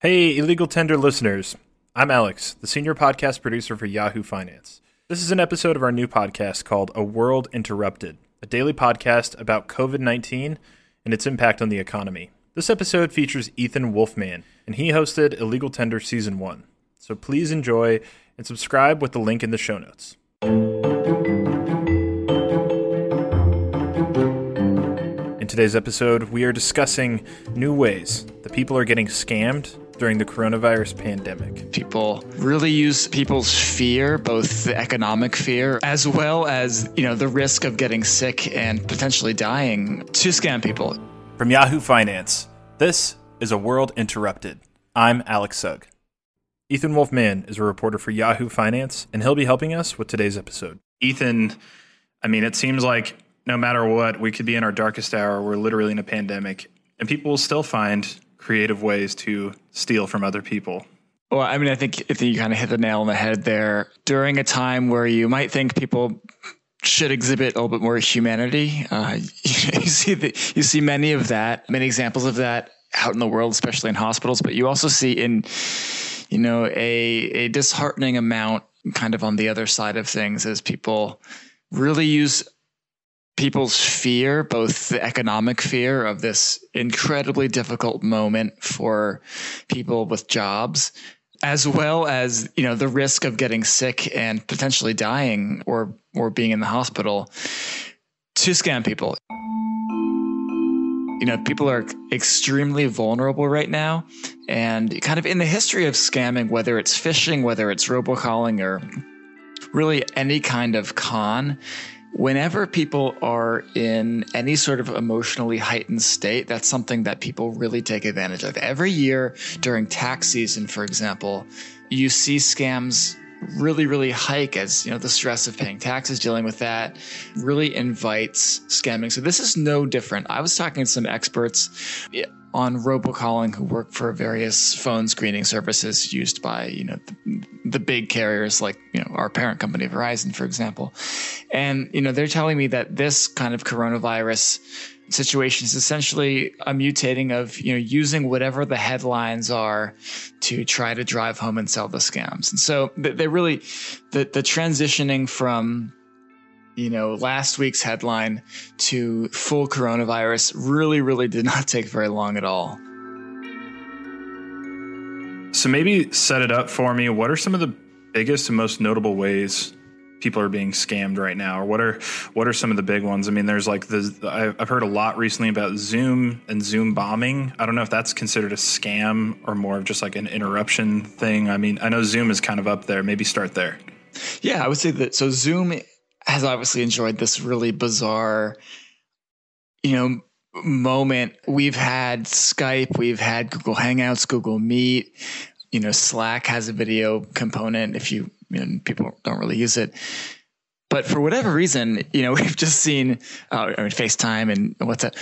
Hey, Illegal Tender listeners. I'm Alex, the senior podcast producer for Yahoo Finance. This is an episode of our new podcast called A World Interrupted, a daily podcast about COVID 19 and its impact on the economy. This episode features Ethan Wolff-Mann, and he hosted Illegal Tender Season 1. So please enjoy and subscribe with the link in the show notes. In today's episode, we are discussing new ways that people are getting scammed during the coronavirus pandemic. People really use people's fear, both the economic fear as well as, you know, the risk of getting sick and potentially dying to scam people. From Yahoo Finance, this is A World Interrupted. I'm Alex Sugg. Ethan Wolff-Mann is a reporter for Yahoo Finance, and he'll be helping us with today's episode. Ethan, I mean, it seems like no matter what, we could be in our darkest hour. We're literally in a pandemic, and people will still find creative ways to steal from other people. Well, I mean, I think if you kind of hit the nail on the head there. During a time where you might think people should exhibit a little bit more humanity, uh, you, see the, you see many of that, many examples of that out in the world, especially in hospitals. But you also see in, you know, a a disheartening amount, kind of on the other side of things, as people really use people's fear, both the economic fear of this incredibly difficult moment for people with jobs, as well as you know the risk of getting sick and potentially dying or or being in the hospital to scam people. You know, people are extremely vulnerable right now. And kind of in the history of scamming, whether it's phishing, whether it's robocalling, or really any kind of con, Whenever people are in any sort of emotionally heightened state, that's something that people really take advantage of. Every year during tax season, for example, you see scams really really hike as you know the stress of paying taxes dealing with that really invites scamming so this is no different i was talking to some experts on robocalling who work for various phone screening services used by you know the, the, big carriers like you know our parent company Verizon for example. And you know they're telling me that this kind of coronavirus situation is essentially a mutating of you know using whatever the headlines are to try to drive home and sell the scams. And so they really the the transitioning from you know, last week's headline to full coronavirus really, really did not take very long at all. So maybe set it up for me. What are some of the biggest and most notable ways people are being scammed right now, or what are what are some of the big ones? I mean, there's like the I've heard a lot recently about Zoom and Zoom bombing. I don't know if that's considered a scam or more of just like an interruption thing. I mean, I know Zoom is kind of up there. Maybe start there. Yeah, I would say that. So Zoom has obviously enjoyed this really bizarre, you know, moment. We've had Skype, we've had Google Hangouts, Google Meet. You know, Slack has a video component. If you, you know, people don't really use it, but for whatever reason, you know, we've just seen, uh, I mean, FaceTime and what's that.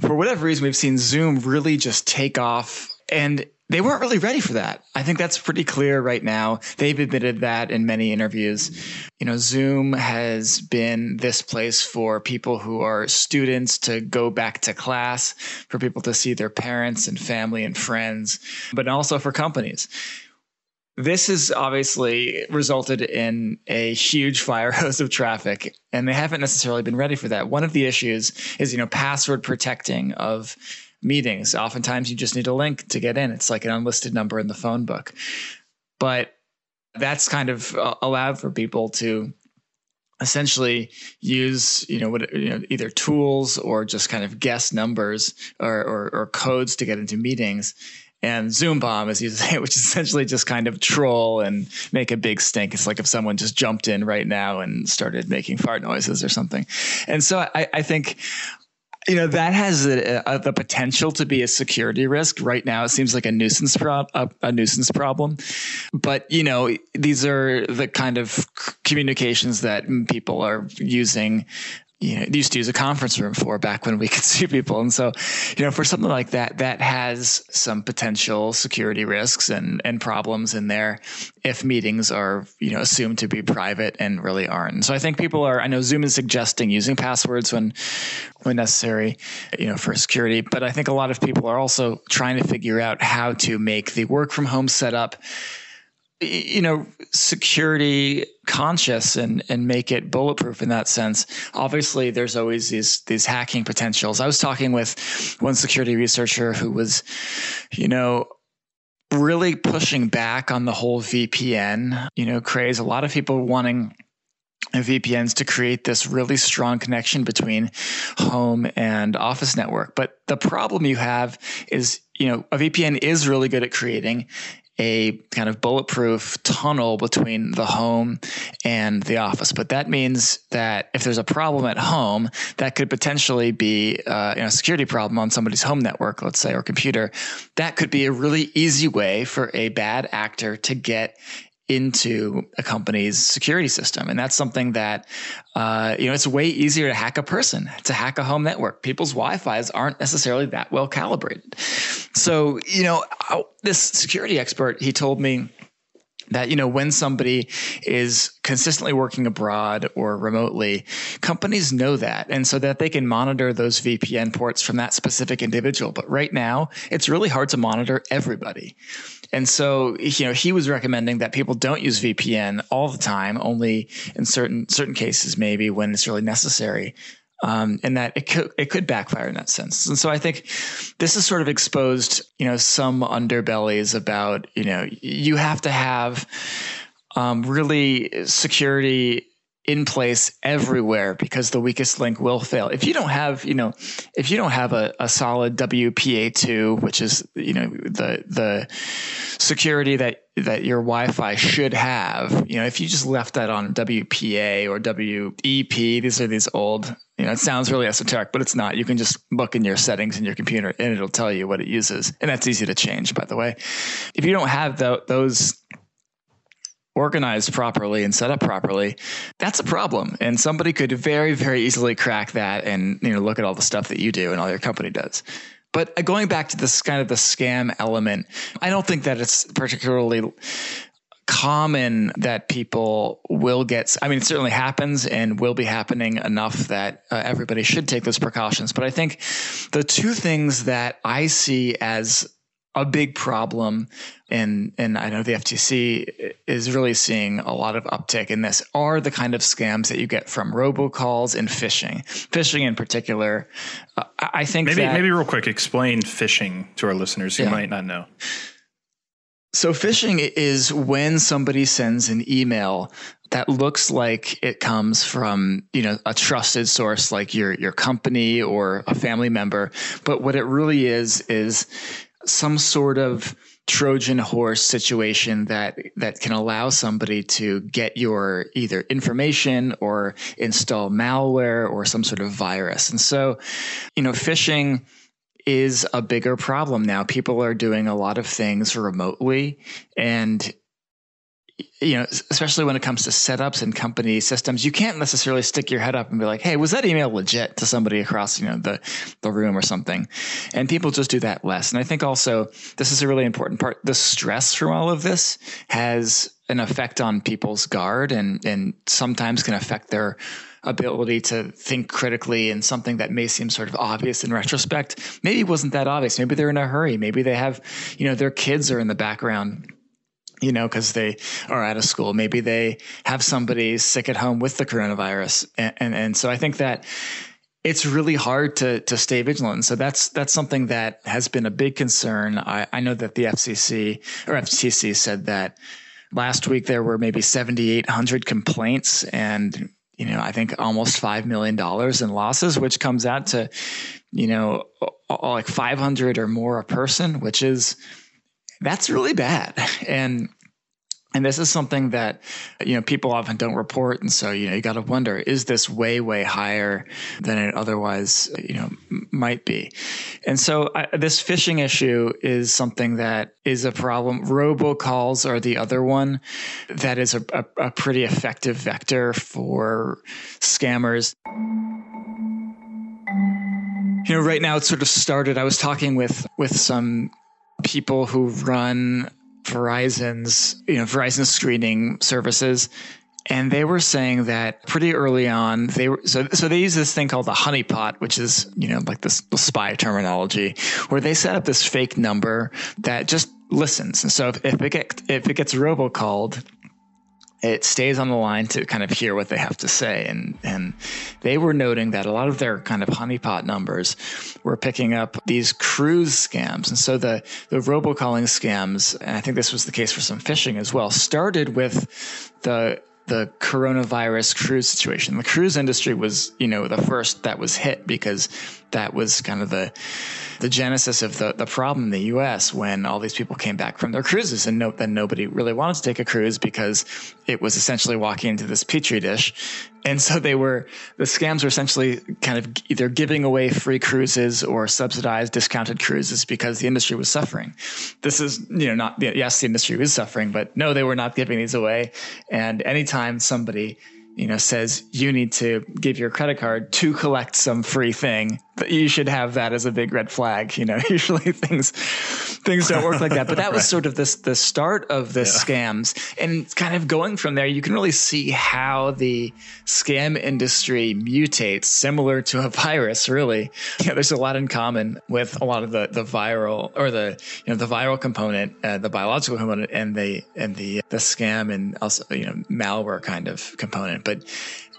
For whatever reason, we've seen Zoom really just take off and they weren't really ready for that. I think that's pretty clear right now. They've admitted that in many interviews. You know, Zoom has been this place for people who are students to go back to class, for people to see their parents and family and friends, but also for companies. This has obviously resulted in a huge fire hose of traffic, and they haven't necessarily been ready for that. One of the issues is, you know, password protecting of meetings. Oftentimes you just need a link to get in. It's like an unlisted number in the phone book. But that's kind of uh, allowed for people to essentially use you know what you know either tools or just kind of guess numbers or, or, or codes to get into meetings and Zoom bomb, as you say, which is essentially just kind of troll and make a big stink. It's like if someone just jumped in right now and started making fart noises or something. And so I, I think you know that has a, a, the potential to be a security risk. Right now it seems like a nuisance a, a, nuisance problem. But you know these are the kind of communications that people are using you know used to use a conference room for back when we could see people. And so you know for something like that that has some potential security risks and and problems in there if meetings are you know assumed to be private and really aren't. So i think people are i know zoom is suggesting using passwords when when necessary you know for security but i think a lot of people are also trying to figure out how to make the work from home setup you know security conscious and and make it bulletproof in that sense. Obviously there's always these these hacking potentials. I was talking with one security researcher who was you know really pushing back on the whole vpn you know craze. A lot of people wanting VPNs to create this really strong connection between home and office network. But the problem you have is, you know, a VPN is really good at creating a kind of bulletproof tunnel between the home and the office. But that means that if there's a problem at home, that could potentially be uh, you know, a security problem on somebody's home network, let's say, or computer. That could be a really easy way for a bad actor to get into a company's security system. And that's something that, uh, you know, it's way easier to hack a person, to hack a home network. People's Wi-Fi's aren't necessarily that well calibrated. So, you know, this security expert, he told me that you know when somebody is consistently working abroad or remotely companies know that and so that they can monitor those vpn ports from that specific individual but right now it's really hard to monitor everybody and so, you know, he was recommending that people don't use VPN all the time, only in certain certain cases, maybe when it's really necessary. Um, and that it could it could backfire in that sense. And so I think this has sort of exposed, you know, some underbellies about, you know, you have to have um, really security in place everywhere because the weakest link will fail. If you don't have, you know, if you don't have a, a solid WPA2, which is, you know, the the security that that your Wi-Fi should have, you know, if you just left that on WPA or WEP, these are these old, you know, it sounds really esoteric, but it's not. You can just look in your settings in your computer and it'll tell you what it uses. And that's easy to change, by the way. If you don't have the, those organized properly and set up properly, that's a problem. And somebody could very, very easily crack that and you know look at all the stuff that you do and all your company does. But uh, going back to this kind of the scam element, I don't think that it's particularly common that people will get i mean it certainly happens and will be happening enough that uh, everybody should take those precautions but i think the two things that i see as a big problem and and I know the FTC is really seeing a lot of uptick in this are the kind of scams that you get from robocalls and phishing. Phishing in particular, uh, I think maybe that, maybe real quick explain phishing to our listeners who yeah. might not know. So phishing is when somebody sends an email that looks like it comes from you know a trusted source like your your company or a family member but what it really is is some sort of Trojan horse situation that that can allow somebody to get your either information or install malware or some sort of virus. And so, you know, phishing is a bigger problem now. People are doing a lot of things remotely and you know, especially when it comes to setups and company systems, you can't necessarily stick your head up and be like, "Hey, was that email legit?" to somebody across, you know, the the room or something. And people just do that less. And I think also this is a really important part. The stress from all of this has an effect on people's guard and and sometimes can affect their ability to think critically in something that may seem sort of obvious in retrospect. Maybe wasn't that obvious. Maybe they're in a hurry. Maybe they have, you know, their kids are in the background you know, because they are out of school. Maybe they have somebody sick at home with the coronavirus, and and, and so I think that it's really hard to to stay vigilant. And so that's that's something that has been a big concern. I, I know that the FCC or FTC said that last week there were maybe 7,800 complaints, and you know I think almost five million dollars in losses, which comes out to you know like 500 or more a person, which is that's really bad. And and this is something that you know people often don't report and so you know you got to wonder is this way way higher than it otherwise you know might be and so I, this phishing issue is something that is a problem robocalls are the other one that is a, a, a pretty effective vector for scammers you know, right now it's sort of started. I was talking with with some people who run Verizon's, you know, Verizon screening services, and they were saying that pretty early on they were so so they use this thing called the honeypot which is you know like this spy terminology where they set up this fake number that just listens. And so if, if it gets if it gets robocalled it stays on the line to kind of hear what they have to say. And and they were noting that a lot of their kind of honeypot numbers were picking up these cruise scams. And so the the robocalling scams, and I think this was the case for some phishing as well, started with the the coronavirus cruise situation. The cruise industry was, you know, the first that was hit because that was kind of the the genesis of the, the problem in the US when all these people came back from their cruises and no, then nobody really wanted to take a cruise because it was essentially walking into this petri dish. And so they were, the scams were essentially kind of either giving away free cruises or subsidized discounted cruises because the industry was suffering. This is, you know, not, yes, the industry was suffering, but no, they were not giving these away. And anytime somebody, you know, says you need to give your credit card to collect some free thing, you should have that as a big red flag. You know, usually things things don't work like that. But that was right. sort of this the start of the yeah. scams, and kind of going from there, you can really see how the scam industry mutates, similar to a virus. Really, yeah, there's a lot in common with a lot of the the viral or the you know the viral component, uh, the biological component, and the and the the scam and also you know malware kind of component. But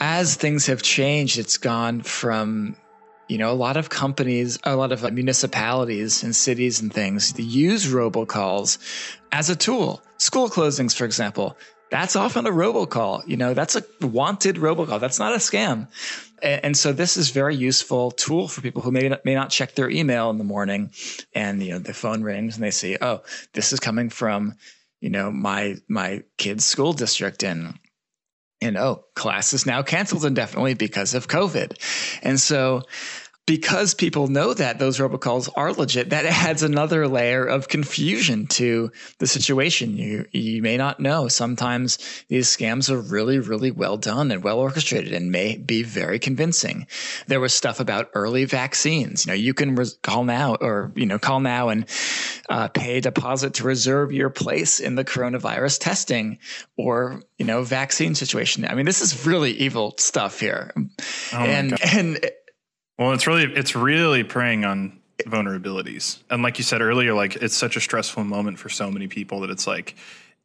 as things have changed, it's gone from you know, a lot of companies, a lot of municipalities and cities and things use robocalls as a tool. School closings, for example, that's often a robocall. You know, that's a wanted robocall. That's not a scam. And, and, so this is very useful tool for people who may not, may not check their email in the morning and, you know, the phone rings and they see, oh, this is coming from, you know, my, my kid's school district and and oh, class is now canceled indefinitely because of COVID. And so because people know that those robocalls are legit, that adds another layer of confusion to the situation. You you may not know. Sometimes these scams are really, really well done and well orchestrated and may be very convincing. There was stuff about early vaccines. You know, you can res- call now or you know call now and uh, pay a deposit to reserve your place in the coronavirus testing or you know vaccine situation. I mean, this is really evil stuff here, oh and and well, it's really it's really preying on vulnerabilities. And like you said earlier, like it's such a stressful moment for so many people that it's like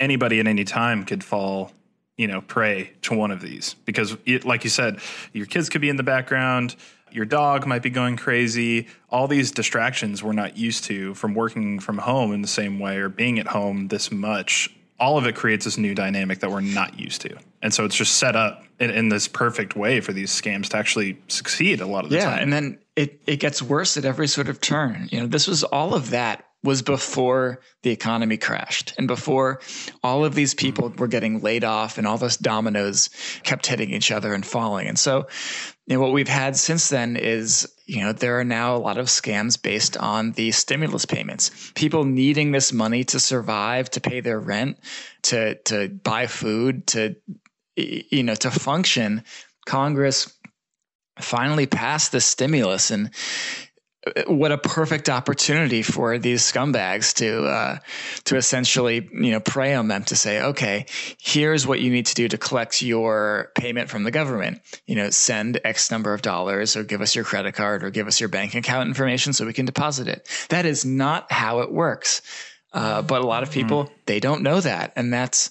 anybody at any time could fall, you know, prey to one of these because it, like you said, your kids could be in the background, your dog might be going crazy, all these distractions we're not used to from working from home in the same way or being at home this much all of it creates this new dynamic that we're not used to. And so it's just set up in, in this perfect way for these scams to actually succeed a lot of the yeah, time. Yeah. And then it, it gets worse at every sort of turn. You know, this was all of that was before the economy crashed and before all of these people were getting laid off and all those dominoes kept hitting each other and falling. And so, you know, what we've had since then is, you know, there are now a lot of scams based on the stimulus payments. People needing this money to survive, to pay their rent, to to buy food, to you know, to function. Congress finally passed the stimulus and what a perfect opportunity for these scumbags to uh, to essentially you know prey on them to say okay here's what you need to do to collect your payment from the government. You know send x number of dollars or give us your credit card or give us your bank account information so we can deposit it. That is not how it works. Uh, but a lot of people mm. they don't know that. And that's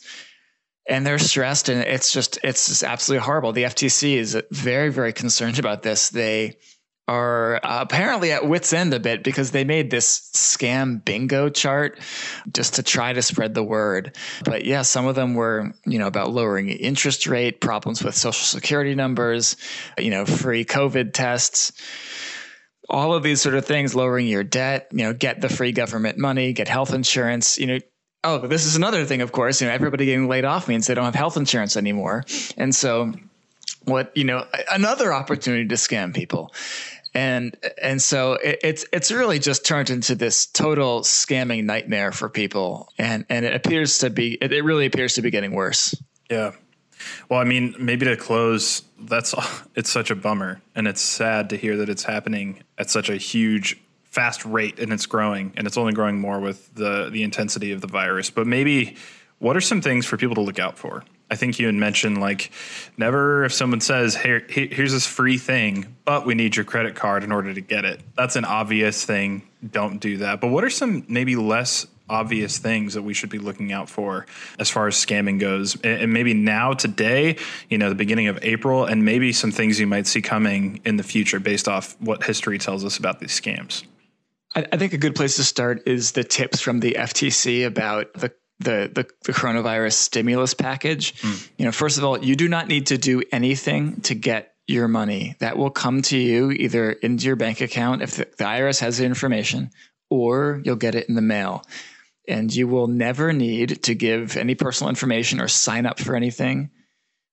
and they're stressed and it's just it's just absolutely horrible. The ftc is very very concerned about this. They are uh, apparently at wits end a bit because they made this scam bingo chart just to try to spread the word. But yeah, some of them were, you know, about lowering interest rate, problems with social security numbers, you know, free COVID tests. All of these sort of things, lowering your debt, you know, get the free government money, get health insurance, you know, oh, this is another thing, of course, you know, everybody getting laid off means they don't have health insurance anymore. And so what, you know, another opportunity to scam people and and so it, it's it's really just turned into this total scamming nightmare for people. And and it appears to be it, it really appears to be getting worse. Yeah. Well i mean maybe to close that's it's such a bummer. And it's sad to hear that it's happening at such a huge fast rate and it's growing. And it's only growing more with the the intensity of the virus. But maybe what are some things for people to look out for? I think you had mentioned like never if someone says, "Hey, here's this free thing, but we need your credit card in order to get it." That's an obvious thing. Don't do that. But what are some maybe less obvious things that we should be looking out for as far as scamming goes and maybe now today you know the beginning of april and maybe some things you might see coming in the future based off what history tells us about these scams i, think a good place to start is the tips from the ftc about the the, the, the coronavirus stimulus package. Mm. You know, first of all, you do not need to do anything to get your money. That will come to you either into your bank account if the, the IRS has the information, or you'll get it in the mail. And you will never need to give any personal information or sign up for anything.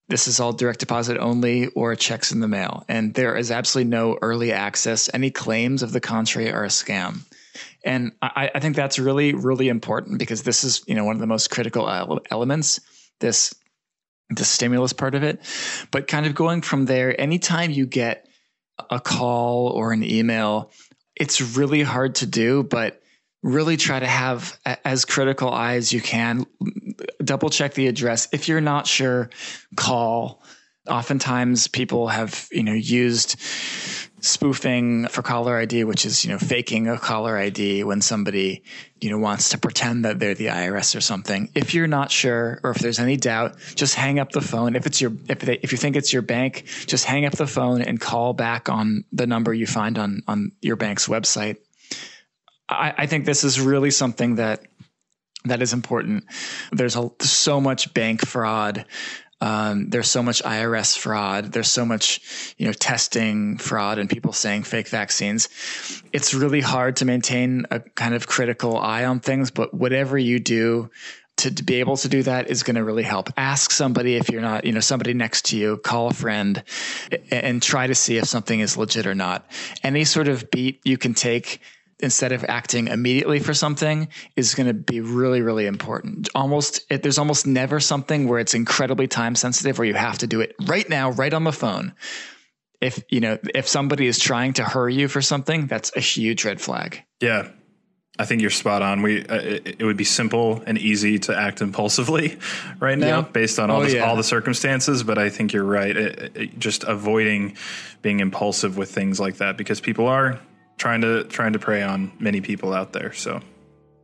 This is all direct deposit only or checks in the mail. And there is absolutely no early access. Any claims of the contrary are a scam. And I, I think that's really, really important because this is, you know, one of the most critical elements, this the stimulus part of it. But kind of going from there, anytime you get a call or an email, it's really hard to do, but really try to have as critical eye as you can. Double check the address. If you're not sure, call. Oftentimes people have, you know, used spoofing for caller ID, which is, you know, faking a caller ID when somebody, you know, wants to pretend that they're the IRS or something. If you're not sure or if there's any doubt, just hang up the phone. If it's your if they, if you think it's your bank, just hang up the phone and call back on the number you find on on your bank's website. I, I think this is really something that that is important. There's a, so much bank fraud um, there's so much IRS fraud. There's so much, you know, testing fraud and people saying fake vaccines. It's really hard to maintain a kind of critical eye on things. But whatever you do to, be able to do that is going to really help. Ask somebody if you're not, you know, somebody next to you. Call a friend, and try to see if something is legit or not. Any sort of beat you can take instead of acting immediately for something is going to be really really important almost it, there's almost never something where it's incredibly time sensitive where you have to do it right now right on the phone if you know if somebody is trying to hurry you for something that's a huge red flag yeah I think you're spot on. We uh, it, it, would be simple and easy to act impulsively right now, yep. based on all oh, the, yeah. all the circumstances. But I think you're right. It, just avoiding being impulsive with things like that because people are trying to trying to prey on many people out there. So,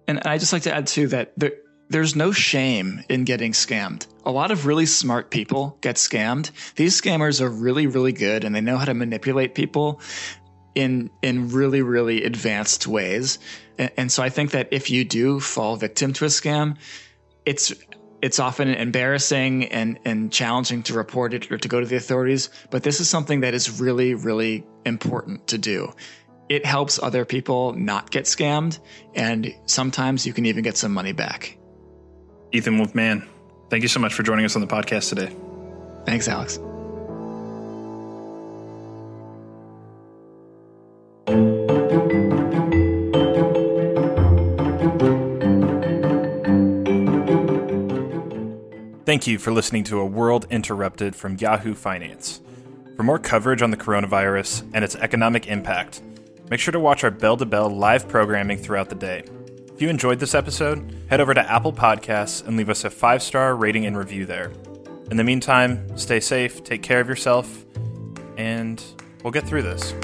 and I just like to add too that there, there's no shame in getting scammed. A lot of really smart people get scammed. These scammers are really really good and they know how to manipulate people in in really really advanced ways. And, and so I think that if you do fall victim to a scam, it's it's often embarrassing and, and challenging to report it or to go to the authorities, but this is something that is really, really important to do it helps other people not get scammed, and sometimes you can even get some money back. Ethan Wolff-Mann, thank you so much for joining us on the podcast today. Thanks, Alex. Thank you for listening to A World Interrupted from Yahoo Finance. For more coverage on the coronavirus and its economic impact, Make sure to watch our Bell to Bell live programming throughout the day. If you enjoyed this episode, head over to Apple Podcasts and leave us a five star rating and review there. In the meantime, stay safe, take care of yourself, and we'll get through this.